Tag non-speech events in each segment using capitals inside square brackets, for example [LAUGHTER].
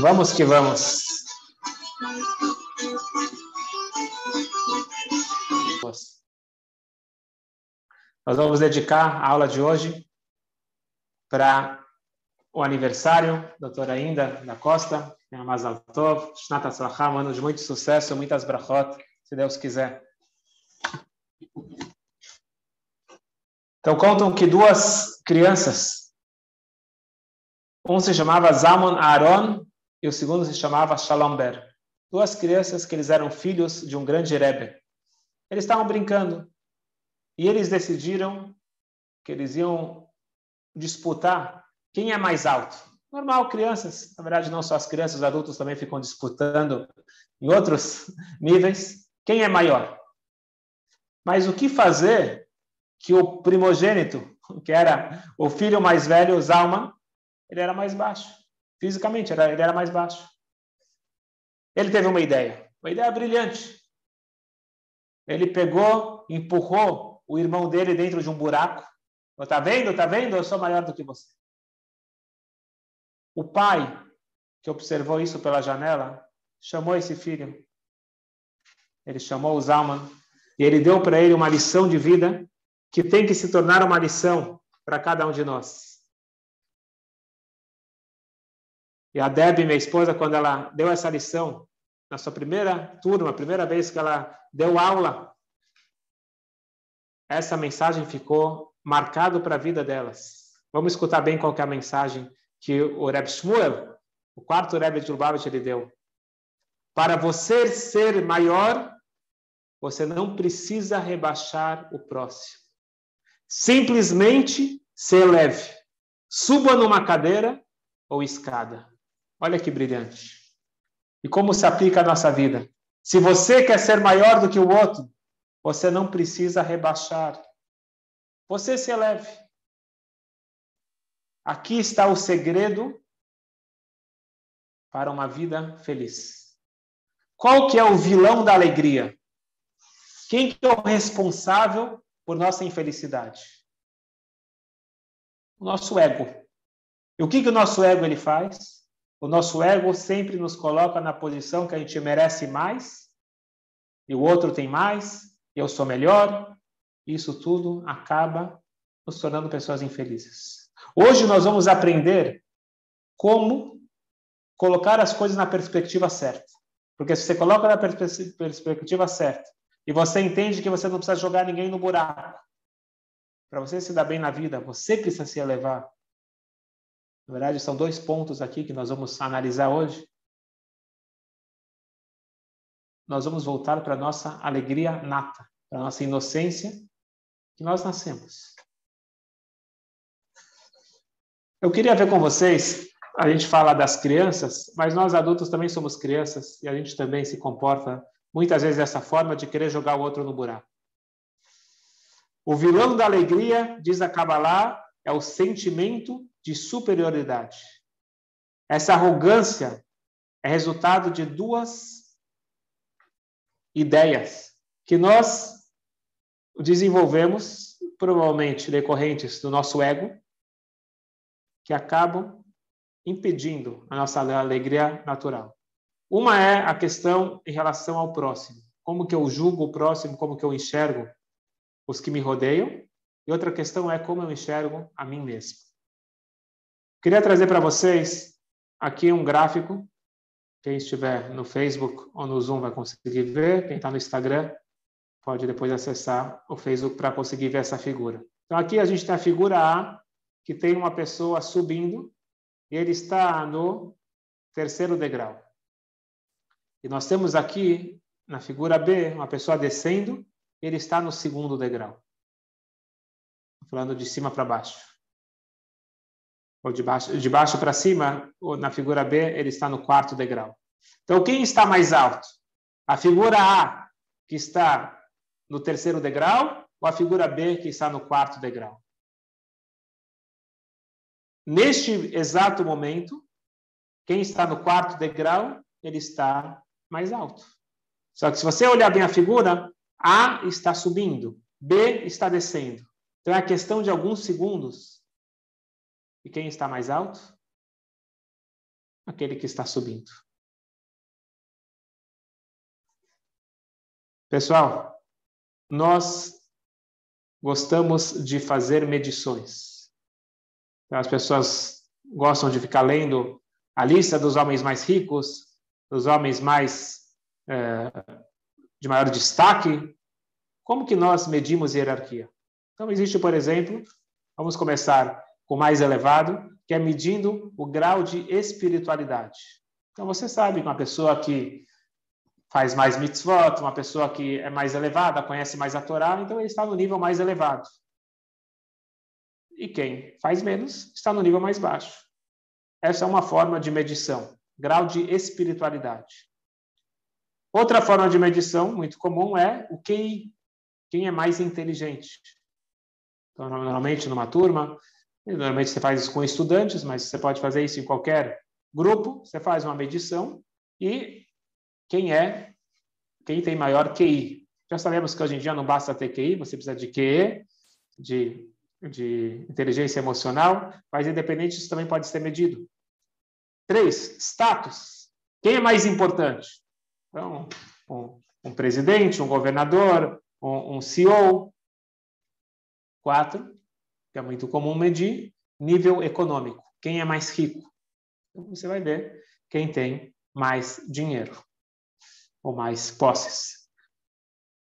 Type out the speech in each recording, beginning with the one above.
Vamos que vamos. Nós vamos dedicar a aula de hoje para o aniversário, doutora Ainda da Costa, Mazal Tov, Shnat ano de muito sucesso, muitas brachot, se Deus quiser. Então contam que duas crianças, um se chamava Zalman Aaron e o segundo se chamava Shalom Ber. Duas crianças que eles eram filhos de um grande Rebbe. Eles estavam brincando e eles decidiram que eles iam disputar quem é mais alto. Normal, crianças, na verdade não só as crianças, os adultos também ficam disputando em outros [LAUGHS] níveis, quem é maior. Mas o que fazer que o primogênito, [LAUGHS] que era o filho mais velho, Zalman, ele era mais baixo. Fisicamente, ele era mais baixo. Ele teve uma ideia, uma ideia brilhante. Ele pegou, empurrou o irmão dele dentro de um buraco. Está vendo? Está vendo? Eu sou maior do que você. O pai, que observou isso pela janela, chamou esse filho. Ele chamou o Zalman e ele deu para ele uma lição de vida que tem que se tornar uma lição para cada um de nós. E a Deb, minha esposa, quando ela deu essa lição, na sua primeira turma, primeira vez que ela deu aula, essa mensagem ficou marcada para a vida delas. Vamos escutar bem qual é a mensagem que o Reb Shmuel, o quarto Rebbe de Lubavitch, ele deu. Para você ser maior, você não precisa rebaixar o próximo. Simplesmente se eleve. Suba numa cadeira ou escada. Olha que brilhante. E como se aplica à nossa vida. Se você quer ser maior do que o outro, você não precisa rebaixar. Você se eleve. Aqui está o segredo para uma vida feliz. Qual que é o vilão da alegria? Quem que é o responsável por nossa infelicidade? O nosso ego. E o que, que o nosso ego ele faz? O nosso ego sempre nos coloca na posição que a gente merece mais, e o outro tem mais, eu sou melhor. Isso tudo acaba nos tornando pessoas infelizes. Hoje nós vamos aprender como colocar as coisas na perspectiva certa. Porque se você coloca na perspectiva certa e você entende que você não precisa jogar ninguém no buraco, para você se dar bem na vida, você precisa se elevar. Na verdade, são dois pontos aqui que nós vamos analisar hoje. Nós vamos voltar para a nossa alegria nata, para a nossa inocência que nós nascemos. Eu queria ver com vocês, a gente fala das crianças, mas nós adultos também somos crianças e a gente também se comporta muitas vezes dessa forma de querer jogar o outro no buraco. O vilão da alegria, diz a Kabbalah, é o sentimento de superioridade. Essa arrogância é resultado de duas ideias que nós desenvolvemos, provavelmente decorrentes do nosso ego, que acabam impedindo a nossa alegria natural. Uma é a questão em relação ao próximo. Como que eu julgo o próximo, como que eu enxergo os que me rodeiam. E outra questão é como eu enxergo a mim mesmo. Queria trazer para vocês aqui um gráfico. Quem estiver no Facebook ou no Zoom vai conseguir ver. Quem está no Instagram pode depois acessar o Facebook para conseguir ver essa figura. Então aqui a gente tem a figura A, que tem uma pessoa subindo e ele está no terceiro degrau. E nós temos aqui, na figura B, uma pessoa descendo ele está no segundo degrau. Falando de cima para baixo. Ou de baixo, de baixo para cima, ou na figura B, ele está no quarto degrau. Então, quem está mais alto? A figura A, que está no terceiro degrau, ou a figura B, que está no quarto degrau? Neste exato momento, quem está no quarto degrau, ele está mais alto. Só que se você olhar bem a figura, A está subindo, B está descendo. Então é a questão de alguns segundos. E quem está mais alto? aquele que está subindo. Pessoal, nós gostamos de fazer medições. As pessoas gostam de ficar lendo a lista dos homens mais ricos, dos homens mais é, de maior destaque. Como que nós medimos hierarquia? Então, existe, por exemplo, vamos começar com o mais elevado, que é medindo o grau de espiritualidade. Então, você sabe que uma pessoa que faz mais mitzvot, uma pessoa que é mais elevada, conhece mais a Torá, então ele está no nível mais elevado. E quem faz menos está no nível mais baixo. Essa é uma forma de medição, grau de espiritualidade. Outra forma de medição muito comum é o QI, quem é mais inteligente. Então, normalmente numa turma, normalmente você faz isso com estudantes, mas você pode fazer isso em qualquer grupo, você faz uma medição e quem é, quem tem maior QI. Já sabemos que hoje em dia não basta ter QI, você precisa de QE, de, de inteligência emocional, mas independente isso também pode ser medido. Três, status. Quem é mais importante? Então, um, um presidente, um governador, um, um CEO. Quatro, que é muito comum medir, nível econômico. Quem é mais rico? Então, você vai ver quem tem mais dinheiro ou mais posses.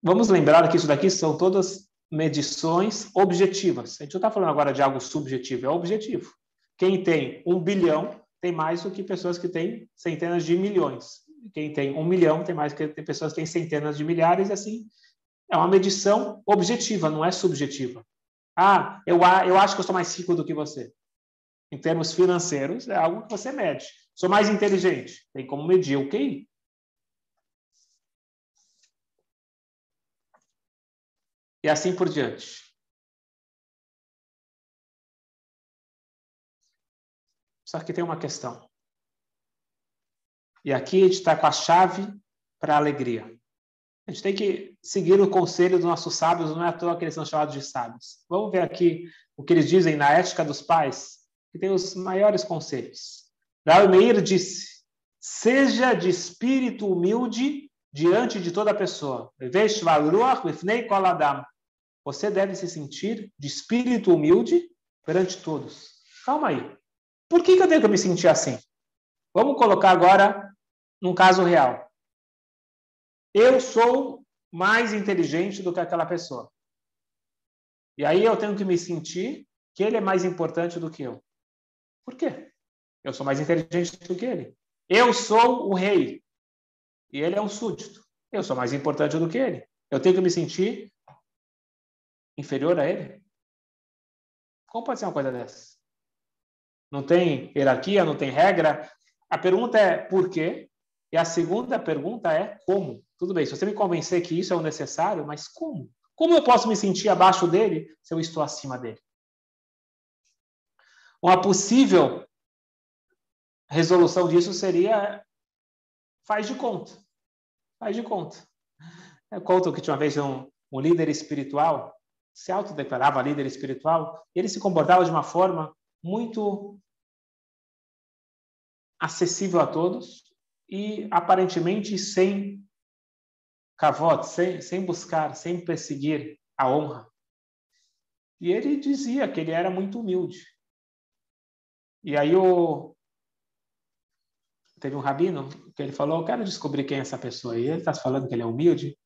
Vamos lembrar que isso daqui são todas medições objetivas. A gente não está falando agora de algo subjetivo, é objetivo. Quem tem um bilhão tem mais do que pessoas que têm centenas de milhões. Quem tem um milhão tem mais do que pessoas que têm centenas de milhares, e assim. É uma medição objetiva, não é subjetiva. Ah, eu, eu acho que eu sou mais rico do que você. Em termos financeiros, é algo que você mede. Sou mais inteligente. Tem como medir o QI. e assim por diante. Só que tem uma questão. E aqui a gente está com a chave para a alegria. A gente tem que seguir o conselho dos nossos sábios, não é à toa que eles são chamados de sábios. Vamos ver aqui o que eles dizem na Ética dos Pais, que tem os maiores conselhos. Raul Meir disse: Seja de espírito humilde diante de toda pessoa. Você deve se sentir de espírito humilde perante todos. Calma aí. Por que, que eu tenho que me sentir assim? Vamos colocar agora num caso real. Eu sou mais inteligente do que aquela pessoa. E aí eu tenho que me sentir que ele é mais importante do que eu. Por quê? Eu sou mais inteligente do que ele. Eu sou o rei e ele é um súdito. Eu sou mais importante do que ele. Eu tenho que me sentir inferior a ele? Como pode ser uma coisa dessa? Não tem hierarquia, não tem regra. A pergunta é por quê? E a segunda pergunta é como. Tudo bem, se você me convencer que isso é o necessário, mas como? Como eu posso me sentir abaixo dele se eu estou acima dele? Uma possível resolução disso seria faz de conta. Faz de conta. Eu conto que tinha uma vez um, um líder espiritual se autodeclarava líder espiritual, ele se comportava de uma forma muito acessível a todos e aparentemente sem cavote, sem, sem buscar, sem perseguir a honra. E ele dizia que ele era muito humilde. E aí o teve um rabino que ele falou, eu quero descobrir quem é essa pessoa. E ele está falando que ele é humilde.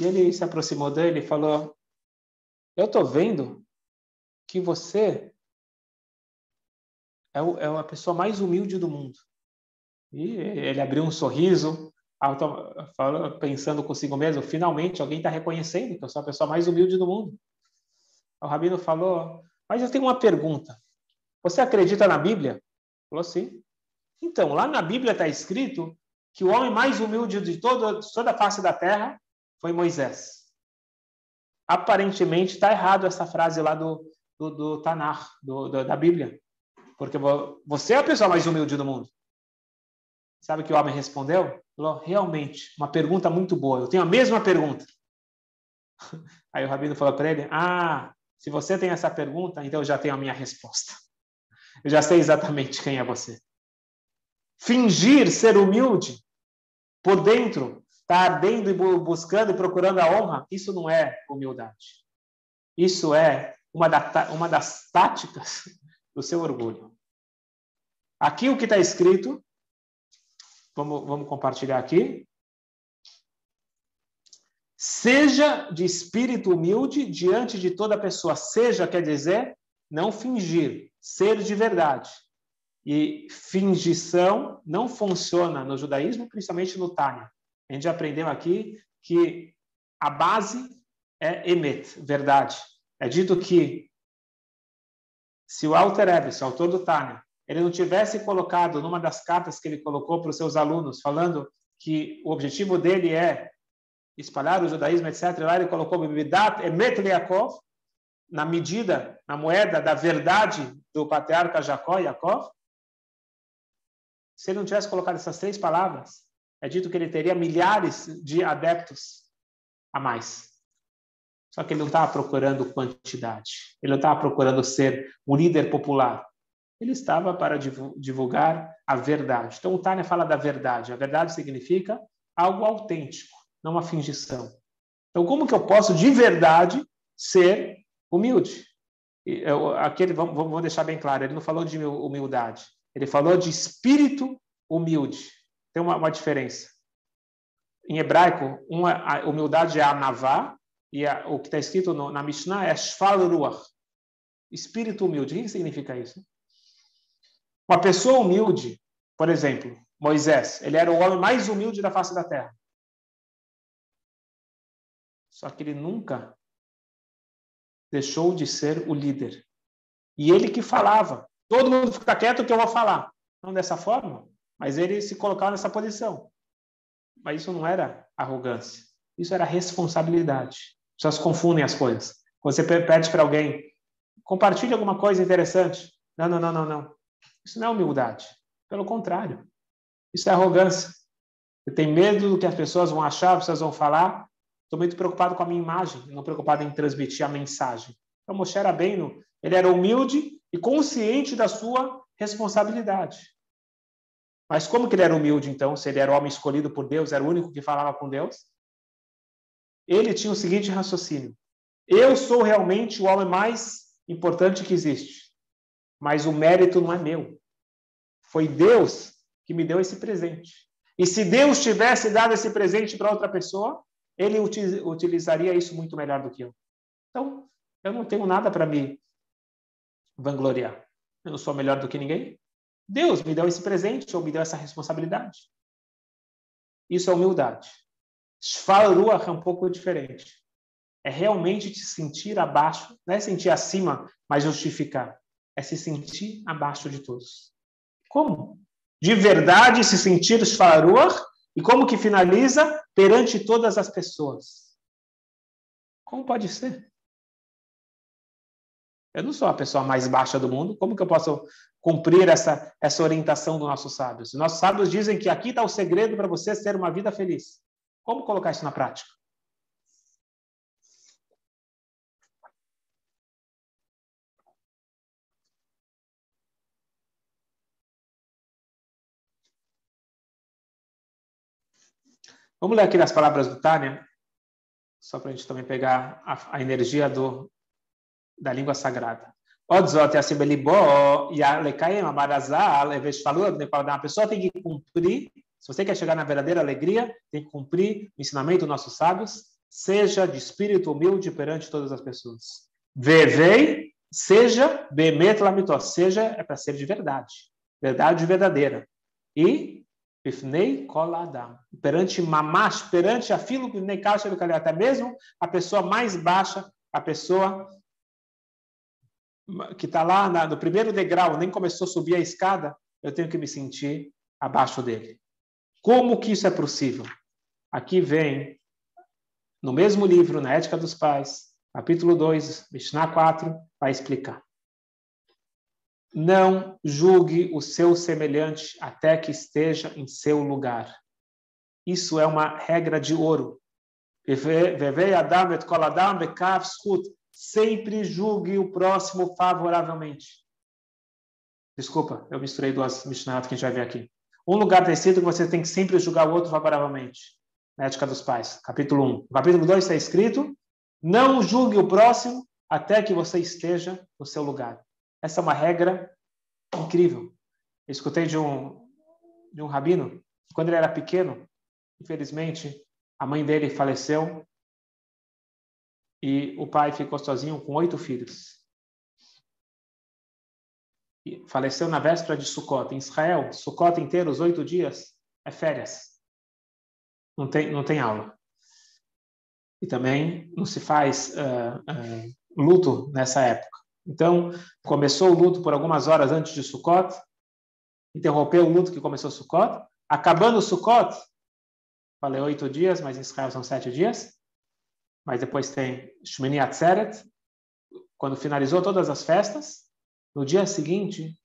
E ele se aproximou dele e falou, eu estou vendo que você é, é a pessoa mais humilde do mundo. E ele abriu um sorriso, pensando consigo mesmo, finalmente alguém está reconhecendo que eu sou a pessoa mais humilde do mundo. O rabino falou, mas eu tenho uma pergunta. Você acredita na Bíblia? Falou sim. Então, lá na Bíblia está escrito que o homem mais humilde de toda, toda a face da terra foi Moisés aparentemente está errado essa frase lá do, do, do Tanar, do, do, da Bíblia. Porque você é a pessoa mais humilde do mundo. Sabe o que o homem respondeu? Falou, realmente, uma pergunta muito boa. Eu tenho a mesma pergunta. [LAUGHS] Aí o rabino falou para ele: Ah, se você tem essa pergunta, então eu já tenho a minha resposta. Eu já sei exatamente quem é você. Fingir ser humilde por dentro, está ardendo e buscando e procurando a honra, isso não é humildade. Isso é uma, da, uma das táticas [LAUGHS] do seu orgulho. Aqui o que está escrito, vamos, vamos compartilhar aqui. Seja de espírito humilde diante de toda pessoa. Seja quer dizer não fingir, ser de verdade. E fingição não funciona no judaísmo, principalmente no Tânia. A gente aprendeu aqui que a base é emet, verdade. É dito que se o Alter Eves, o autor do Tânia, ele não tivesse colocado numa das cartas que ele colocou para os seus alunos, falando que o objetivo dele é espalhar o judaísmo, etc., lá ele colocou Bibidat Emet Yaakov, na medida, na moeda da verdade do patriarca Jacó, Yaakov, se ele não tivesse colocado essas três palavras, é dito que ele teria milhares de adeptos a mais. Só que ele não estava procurando quantidade. Ele não estava procurando ser um líder popular. Ele estava para divulgar a verdade. Então, o Tânia fala da verdade. A verdade significa algo autêntico, não uma fingição. Então, como que eu posso, de verdade, ser humilde? Eu, aquele, vamos, vamos deixar bem claro, ele não falou de humildade. Ele falou de espírito humilde. Tem uma, uma diferença. Em hebraico, uma, a humildade é a navá, e a, o que está escrito no, na Mishnah é shfal ruach. Espírito humilde. O que significa isso? Uma pessoa humilde, por exemplo, Moisés, ele era o homem mais humilde da face da terra. Só que ele nunca deixou de ser o líder. E ele que falava. Todo mundo fica quieto que eu vou falar. Não dessa forma, mas ele se colocava nessa posição. Mas isso não era arrogância. Isso era responsabilidade. As pessoas confundem as coisas. Você pede para alguém, compartilhe alguma coisa interessante. Não, não, não, não, não. Isso não é humildade. Pelo contrário. Isso é arrogância. Você tem medo do que as pessoas vão achar, as pessoas vão falar. Estou muito preocupado com a minha imagem, não preocupado em transmitir a mensagem. Então, Moshe era bem, ele era humilde e consciente da sua responsabilidade. Mas como que ele era humilde, então? Se ele era o homem escolhido por Deus, era o único que falava com Deus? Ele tinha o seguinte raciocínio: eu sou realmente o homem mais importante que existe, mas o mérito não é meu. Foi Deus que me deu esse presente. E se Deus tivesse dado esse presente para outra pessoa, ele utilizaria isso muito melhor do que eu. Então, eu não tenho nada para me vangloriar. Eu não sou melhor do que ninguém. Deus me deu esse presente ou me deu essa responsabilidade. Isso é humildade. Shvalruach é um pouco diferente. É realmente te sentir abaixo, não é sentir acima, mas justificar. É se sentir abaixo de todos. Como? De verdade se sentir Shvalruach e como que finaliza? Perante todas as pessoas. Como pode ser? Eu não sou a pessoa mais baixa do mundo. Como que eu posso cumprir essa, essa orientação dos nossos sábios? Os nossos sábios dizem que aqui está o segredo para você ter uma vida feliz. Como colocar isso na prática? Vamos ler aqui nas palavras do Tânia, só para a gente também pegar a, a energia do, da língua sagrada. Yalekaim, Amarazal, Eveshfalu, uma pessoa tem que cumprir, se você quer chegar na verdadeira alegria, tem que cumprir o ensinamento dos nossos sábios, seja de espírito humilde perante todas as pessoas. Vevei, seja Bemet seja é para ser de verdade, verdade verdadeira. E Bifnei Koladam, perante Mamash, perante a filo Bifnei até mesmo a pessoa mais baixa, a pessoa que está lá na, no primeiro degrau, nem começou a subir a escada, eu tenho que me sentir abaixo dele. Como que isso é possível? Aqui vem, no mesmo livro, na Ética dos Pais, capítulo 2, Mishnah 4, vai explicar. Não julgue o seu semelhante até que esteja em seu lugar. Isso é uma regra de ouro. Sempre julgue o próximo favoravelmente. Desculpa, eu misturei duas Mishnayot que a gente vai ver aqui. Um lugar escrito que você tem que sempre julgar o outro favoravelmente. Na ética dos pais, capítulo 1. No capítulo 2 está escrito: não julgue o próximo até que você esteja no seu lugar. Essa é uma regra incrível. Eu escutei de um, de um rabino, quando ele era pequeno, infelizmente, a mãe dele faleceu e o pai ficou sozinho com oito filhos. E faleceu na véspera de Sukkot. Em Israel, Sukkot inteiro, os oito dias, é férias. Não tem, não tem aula. E também não se faz uh, uh, luto nessa época. Então, começou o luto por algumas horas antes de Sukkot, interrompeu o luto que começou Sukkot, acabando o Sukkot, falei oito dias, mas em Israel são sete dias, mas depois tem Shmini Atzeret, quando finalizou todas as festas, no dia seguinte,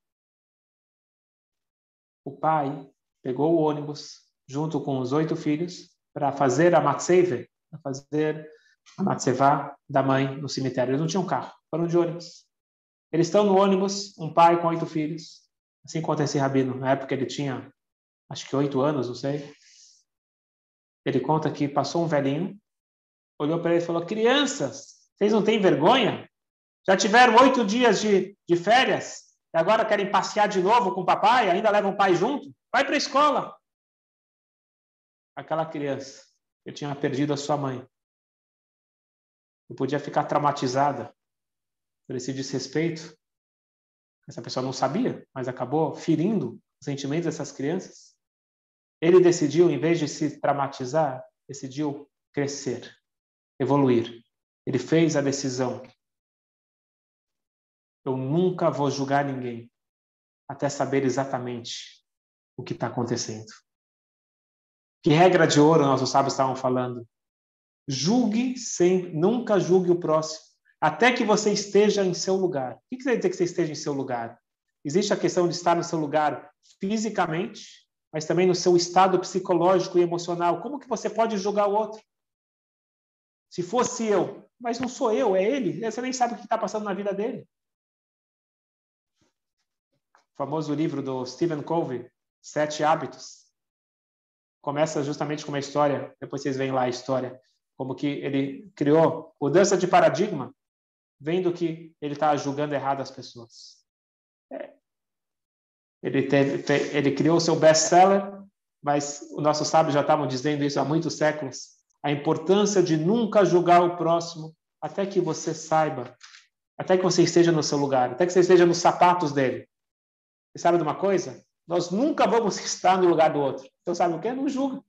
o pai pegou o ônibus junto com os oito filhos para fazer a matzeve, para fazer a matzevá da mãe no cemitério. Eles não tinham carro, foram de ônibus. Eles estão no ônibus, um pai com oito filhos, assim conta esse rabino. Na época ele tinha, acho que oito anos, não sei. Ele conta que passou um velhinho, olhou para ele e falou: Crianças, vocês não têm vergonha? Já tiveram oito dias de, de férias e agora querem passear de novo com o papai? Ainda levam o pai junto? Vai para a escola. Aquela criança, ele tinha perdido a sua mãe. Não podia ficar traumatizada por esse desrespeito. Essa pessoa não sabia, mas acabou ferindo os sentimentos dessas crianças. Ele decidiu, em vez de se traumatizar, decidiu crescer, evoluir. Ele fez a decisão. Eu nunca vou julgar ninguém até saber exatamente o que está acontecendo. Que regra de ouro nossos sábios estavam falando? Julgue sempre, nunca julgue o próximo, até que você esteja em seu lugar. O que quer dizer que você esteja em seu lugar? Existe a questão de estar no seu lugar fisicamente, mas também no seu estado psicológico e emocional. Como que você pode julgar o outro? Se fosse eu, mas não sou eu, é ele. Você nem sabe o que está passando na vida dele. O famoso livro do Stephen Covey, Sete Hábitos, começa justamente com uma história. Depois vocês veem lá a história como que ele criou mudança de paradigma, vendo que ele está julgando errado as pessoas. É. Ele, teve, ele criou o seu best-seller, mas os nossos sábios já estavam dizendo isso há muitos séculos, a importância de nunca julgar o próximo até que você saiba, até que você esteja no seu lugar, até que você esteja nos sapatos dele. Você sabe de uma coisa? Nós nunca vamos [LAUGHS] estar no lugar do outro. Então, sabe o que? Não julga.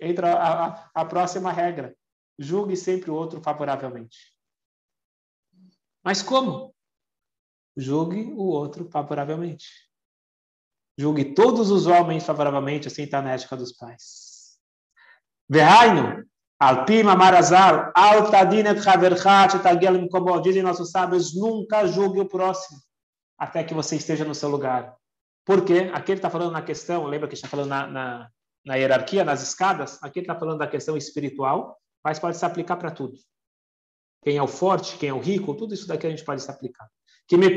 Entra a, a, a próxima regra julgue sempre o outro favoravelmente. Mas como? Julgue o outro favoravelmente. Julgue todos os homens favoravelmente, assim está na ética dos pais. Verraino, alpima marazal, altadinet haverchat tagelim como dizem nossos sábios, nunca julgue o próximo, até que você esteja no seu lugar. Por quê? Aqui ele está falando na questão, lembra que está falando na, na, na hierarquia, nas escadas? Aqui ele está falando da questão espiritual, mas pode se aplicar para tudo. Quem é o forte, quem é o rico, tudo isso daqui a gente pode se aplicar. Que me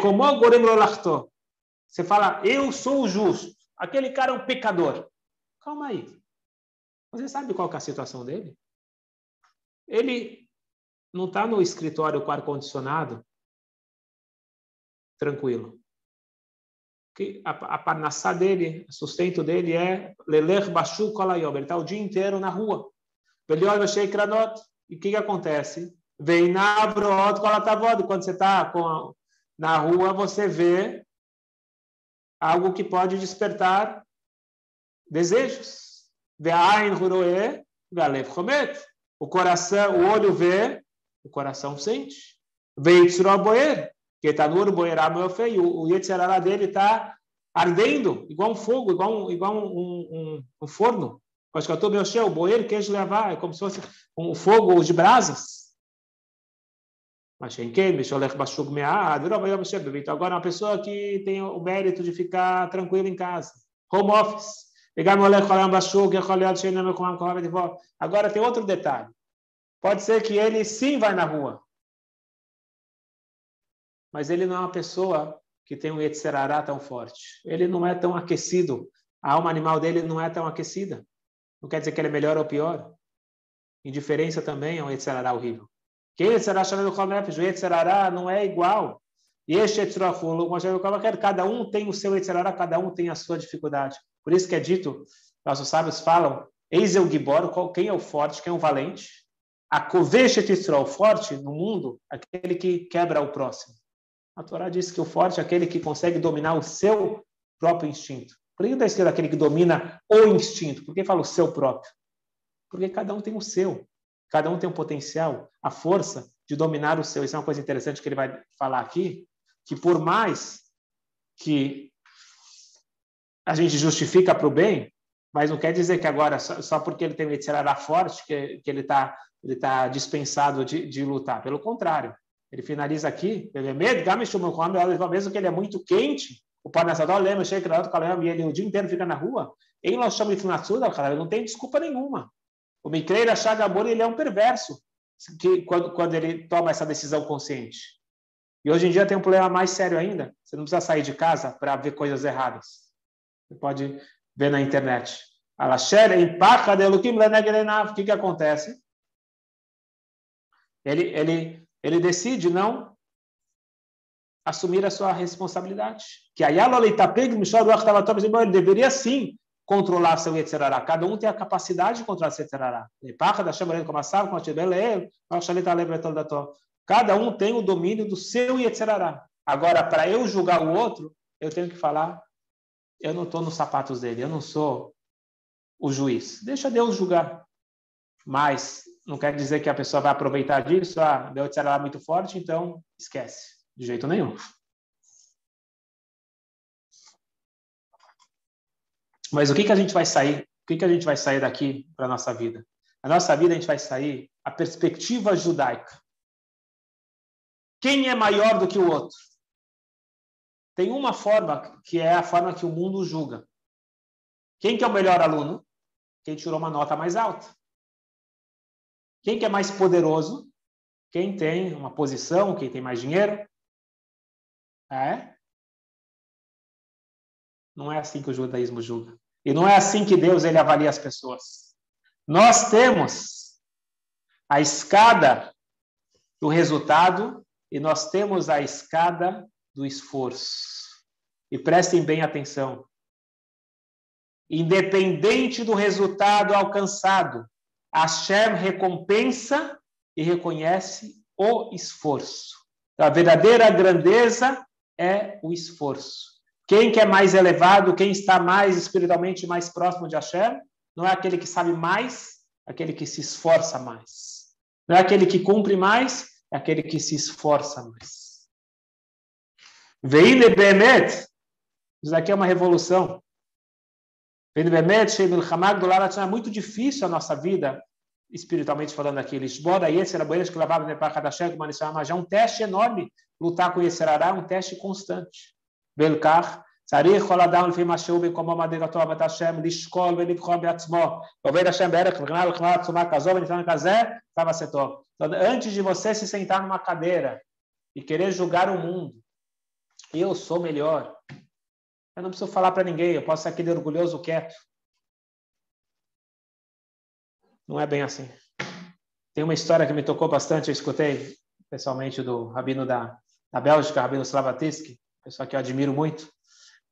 Você fala, eu sou o justo. Aquele cara é um pecador. Calma aí. Você sabe qual é a situação dele? Ele não está no escritório com ar-condicionado, tranquilo. Que a, a parnassá dele, o sustento dele é leler bashu kolayob. Ele está o dia inteiro na rua. E o que, que acontece? Vem na brot kolatavod. Quando você está na rua, você vê algo que pode despertar desejos. Ve'ain huroe, ve'alev chomet. O coração, o olho vê, o coração sente. Veitzro boer, que está no boerá meu feio. O yetzerará dele está ardendo, igual um fogo, igual um, igual um, um, um forno. Mas que eu estou meu o boeiro queijo levar, é como se fosse um fogo de brasas. Mas então, agora uma pessoa que tem o mérito de ficar tranquilo em casa, home office, Agora tem outro detalhe. Pode ser que ele sim vai na rua, mas ele não é uma pessoa que tem um Yetzerará tão forte. Ele não é tão aquecido A alma animal dele não é tão aquecida. Não quer dizer que ele é melhor ou pior. Indiferença também é um Yetzirará horrível. Que Yetzirará o Yetzirará não é igual. Este cada um tem o seu Yetzirará, cada um tem a sua dificuldade. Por isso que é dito, nossos sábios falam, eis o Gibor, quem é o forte, quem é o valente? A Koveshet o forte no mundo, aquele que quebra o próximo. A Torá diz que o forte é aquele que consegue dominar o seu próprio instinto. Por que está escrito aquele que domina o instinto? Por que fala o seu próprio? Porque cada um tem o seu. Cada um tem o potencial, a força de dominar o seu. Isso é uma coisa interessante que ele vai falar aqui, que por mais que a gente justifica para o bem, mas não quer dizer que agora, só, porque ele tem o Yetzirará forte, que, que ele está ele tá dispensado de, de lutar. Pelo contrário, ele finaliza aqui, mesmo que ele é muito quente, o Parnassador lembra, chega e ele o dia inteiro fica na rua, não chama de ele não tem desculpa nenhuma. O Mikreira Shagabor, ele é um perverso que, quando, quando ele toma essa decisão consciente. E hoje em dia tem um problema mais sério ainda. Você não precisa sair de casa para ver coisas erradas. Você pode ver na internet. O que, que acontece? Ele, ele, ele decide não assumir a sua responsabilidade. Que a ele deveria sim controlar seu Yetzerará. Cada um tem a capacidade de controlar seu Yetzerará. Cada um tem o domínio do seu Yetzerará. Agora, para eu julgar o outro, eu tenho que falar, eu não estou nos sapatos dele, eu não sou o juiz. Deixa Deus julgar. Mas não quer dizer que a pessoa vai aproveitar disso, ah, deu Yetzerará muito forte, então esquece. De jeito nenhum. Mas o que, que a gente vai sair? O que, que a gente vai sair daqui para a nossa vida? A nossa vida a gente vai sair a perspectiva judaica. Quem é maior do que o outro? Tem uma forma que é a forma que o mundo julga. Quem que é o melhor aluno? Quem tirou uma nota mais alta. Quem que é mais poderoso? Quem tem uma posição, quem tem mais dinheiro. É? Não é assim que o judaísmo julga. E não é assim que Deus ele avalia as pessoas. Nós temos a escada do resultado e nós temos a escada do esforço. E prestem bem atenção. Independente do resultado alcançado, Hashem recompensa e reconhece o esforço. A verdadeira grandeza é o esforço. Quem que é mais elevado, quem está mais espiritualmente mais próximo de Hashem, não é aquele que sabe mais, é aquele que se esforça mais. Não é aquele que cumpre mais, é aquele que se esforça mais. Veile Bemet, isso aqui é uma revolução. Veile Bemet, Shemil Hamag do É muito difícil a nossa vida, espiritualmente falando aqui. Lisboa, Yetzer, Aboeiras, que lavava Nepachadashem, mas é um teste enorme lutar com Yetzerará é um teste constante. ולכך צריך כל אדם לפי מה שהוא במקומו מדרגתו עבודת השם לשקול ולבחון בעצמו. עובד השם בערך מבחינה לחמה עצומה כזו וניסיון כזה, estava setor. Então, antes de você se sentar numa cadeira e querer julgar o mundo, eu sou melhor. Eu não preciso falar para ninguém, eu posso ser aquele orgulhoso quieto. Não é bem assim. Tem uma história que me tocou bastante, eu escutei pessoalmente do rabino da na Bélgica, Rabino Slavatsky, pessoa que eu admiro muito,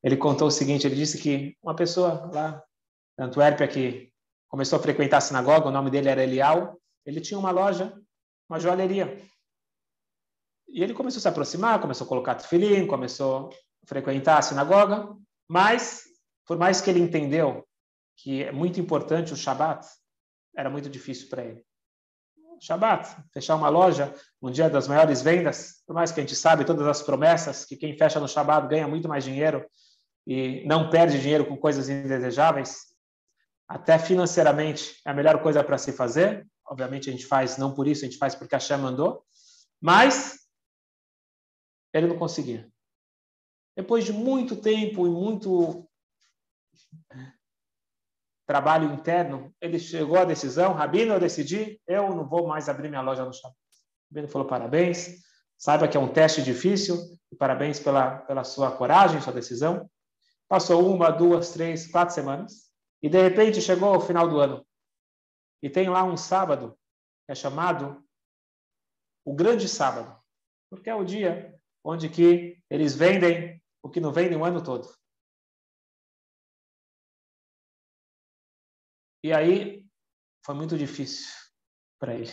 ele contou o seguinte, ele disse que uma pessoa lá na Antuérpia que começou a frequentar a sinagoga, o nome dele era Elial, ele tinha uma loja, uma joalheria. E ele começou a se aproximar, começou a colocar tefilim, começou a frequentar a sinagoga, mas por mais que ele entendeu que é muito importante o Shabat, era muito difícil para ele. Shabat, fechar uma loja um dia das maiores vendas, por mais que a gente sabe todas as promessas que quem fecha no Shabat ganha muito mais dinheiro e não perde dinheiro com coisas indesejáveis, até financeiramente é a melhor coisa para se fazer. Obviamente a gente faz não por isso, a gente faz porque a Shem mandou, mas ele não conseguia. Depois de muito tempo e muito trabalho interno, ele chegou à decisão, Rabino, eu decidi, eu não vou mais abrir minha loja no. O Rabino falou, parabéns, saiba que é um teste difícil, e parabéns pela, pela sua coragem, sua decisão. Passou uma, duas, três, quatro semanas. E de repente chegou o final do ano. E tem lá um sábado, que é chamado o Grande Sábado. Porque é o dia onde que eles vendem o que não vendem o ano todo. E aí foi muito difícil para ele.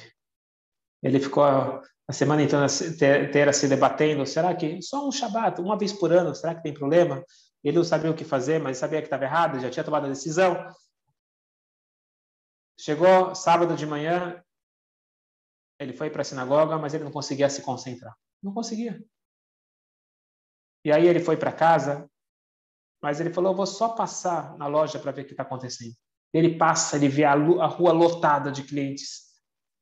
Ele ficou a semana inteira se debatendo, será que só um Shabat, uma vez por ano, será que tem problema? Ele não sabia o que fazer, mas sabia que estava errado, já tinha tomado a decisão. Chegou sábado de manhã, ele foi para a sinagoga, mas ele não conseguia se concentrar. Não conseguia. E aí ele foi para casa, mas ele falou: vou só passar na loja para ver o que está acontecendo. Ele passa, ele vê a, rua lotada de clientes.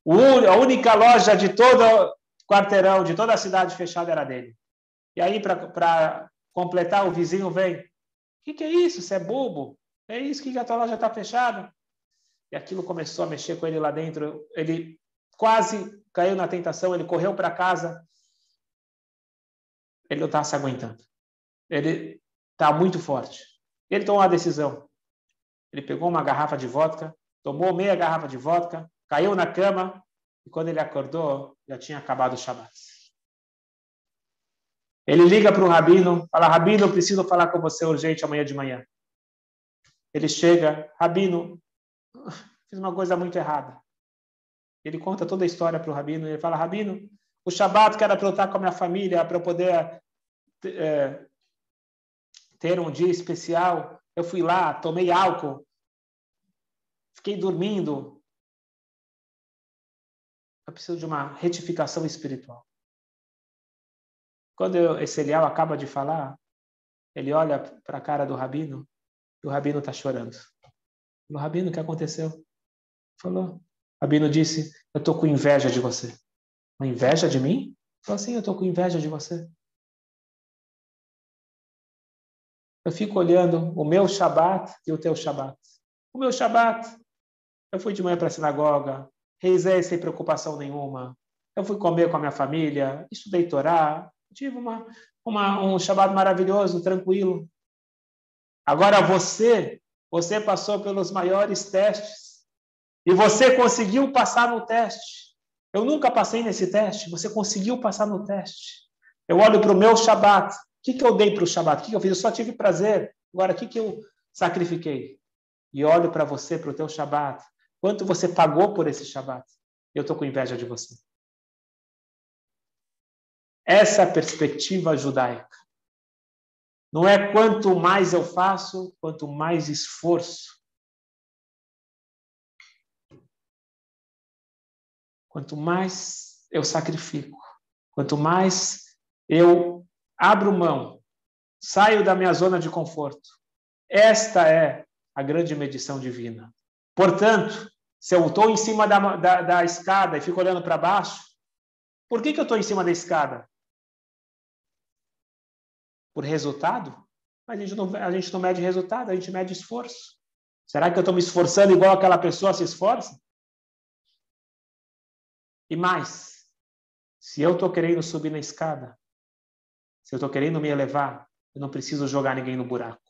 a única loja de todo o quarteirão, de toda a cidade fechada era dele. E aí, para completar, o vizinho vem. O que, que, é isso? Você é bobo? É isso que a tua loja está fechada? E aquilo começou a mexer com ele lá dentro. Ele quase caiu na tentação, ele correu para casa. Ele não está se aguentando. Ele está muito forte. Ele tomou uma decisão. Ele pegou uma garrafa de vodka, tomou meia garrafa de vodka, caiu na cama e quando ele acordou, já tinha acabado o Shabat. Ele liga para o rabino, fala: Rabino, preciso falar com você urgente amanhã de manhã. Ele chega, Rabino, fiz uma coisa muito errada. Ele conta toda a história para o rabino. Ele fala: Rabino, o Shabat que era para eu estar com a minha família, para eu poder é, ter um dia especial, eu fui lá, tomei álcool, fiquei dormindo. Eu preciso de uma retificação espiritual. Quando eu, esse Elial acaba de falar, ele olha para a cara do rabino e o rabino está chorando. O rabino, o que aconteceu? Falou. O rabino disse: Eu estou com inveja de você. Uma inveja de mim? Falou assim: Eu estou com inveja de você. Eu fico olhando o meu Shabat e o teu Shabat. O meu Shabat, eu fui de manhã para a sinagoga, rezei sem preocupação nenhuma. Eu fui comer com a minha família, estudei Torá, tive uma, uma, um Shabat maravilhoso, tranquilo. Agora você, você passou pelos maiores testes e você conseguiu passar no teste. Eu nunca passei nesse teste, você conseguiu passar no teste. Eu olho para o meu Shabat, que, que eu dei para o Shabat? O que, que eu fiz? Eu só tive prazer. Agora, o que, que eu sacrifiquei? E olho para você, para o teu Shabat. Quanto você pagou por esse Shabat? Eu estou com inveja de você. Essa é a perspectiva judaica. Não é quanto mais eu faço, quanto mais esforço. Quanto mais eu sacrifico, quanto mais eu abro mão, saio da minha zona de conforto. Esta é a grande medição divina. Portanto, se eu estou em cima da, da, da, escada e fico olhando para baixo, por que, que eu estou em cima da escada? Por resultado? Mas a gente, não, a gente não mede resultado, a gente mede esforço. Será que eu estou me esforçando igual aquela pessoa se esforça? E mais, se eu estou querendo subir na escada, se eu estou querendo me elevar, eu não preciso jogar ninguém no buraco.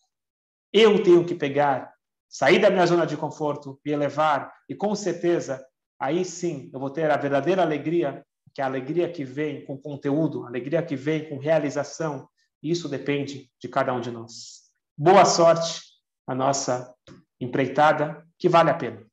Eu tenho que pegar, sair da minha zona de conforto, me elevar, e com certeza, aí sim, eu vou ter a verdadeira alegria, que é a alegria que vem com conteúdo, a alegria que vem com realização. Isso depende de cada um de nós. Boa sorte a nossa empreitada, que vale a pena.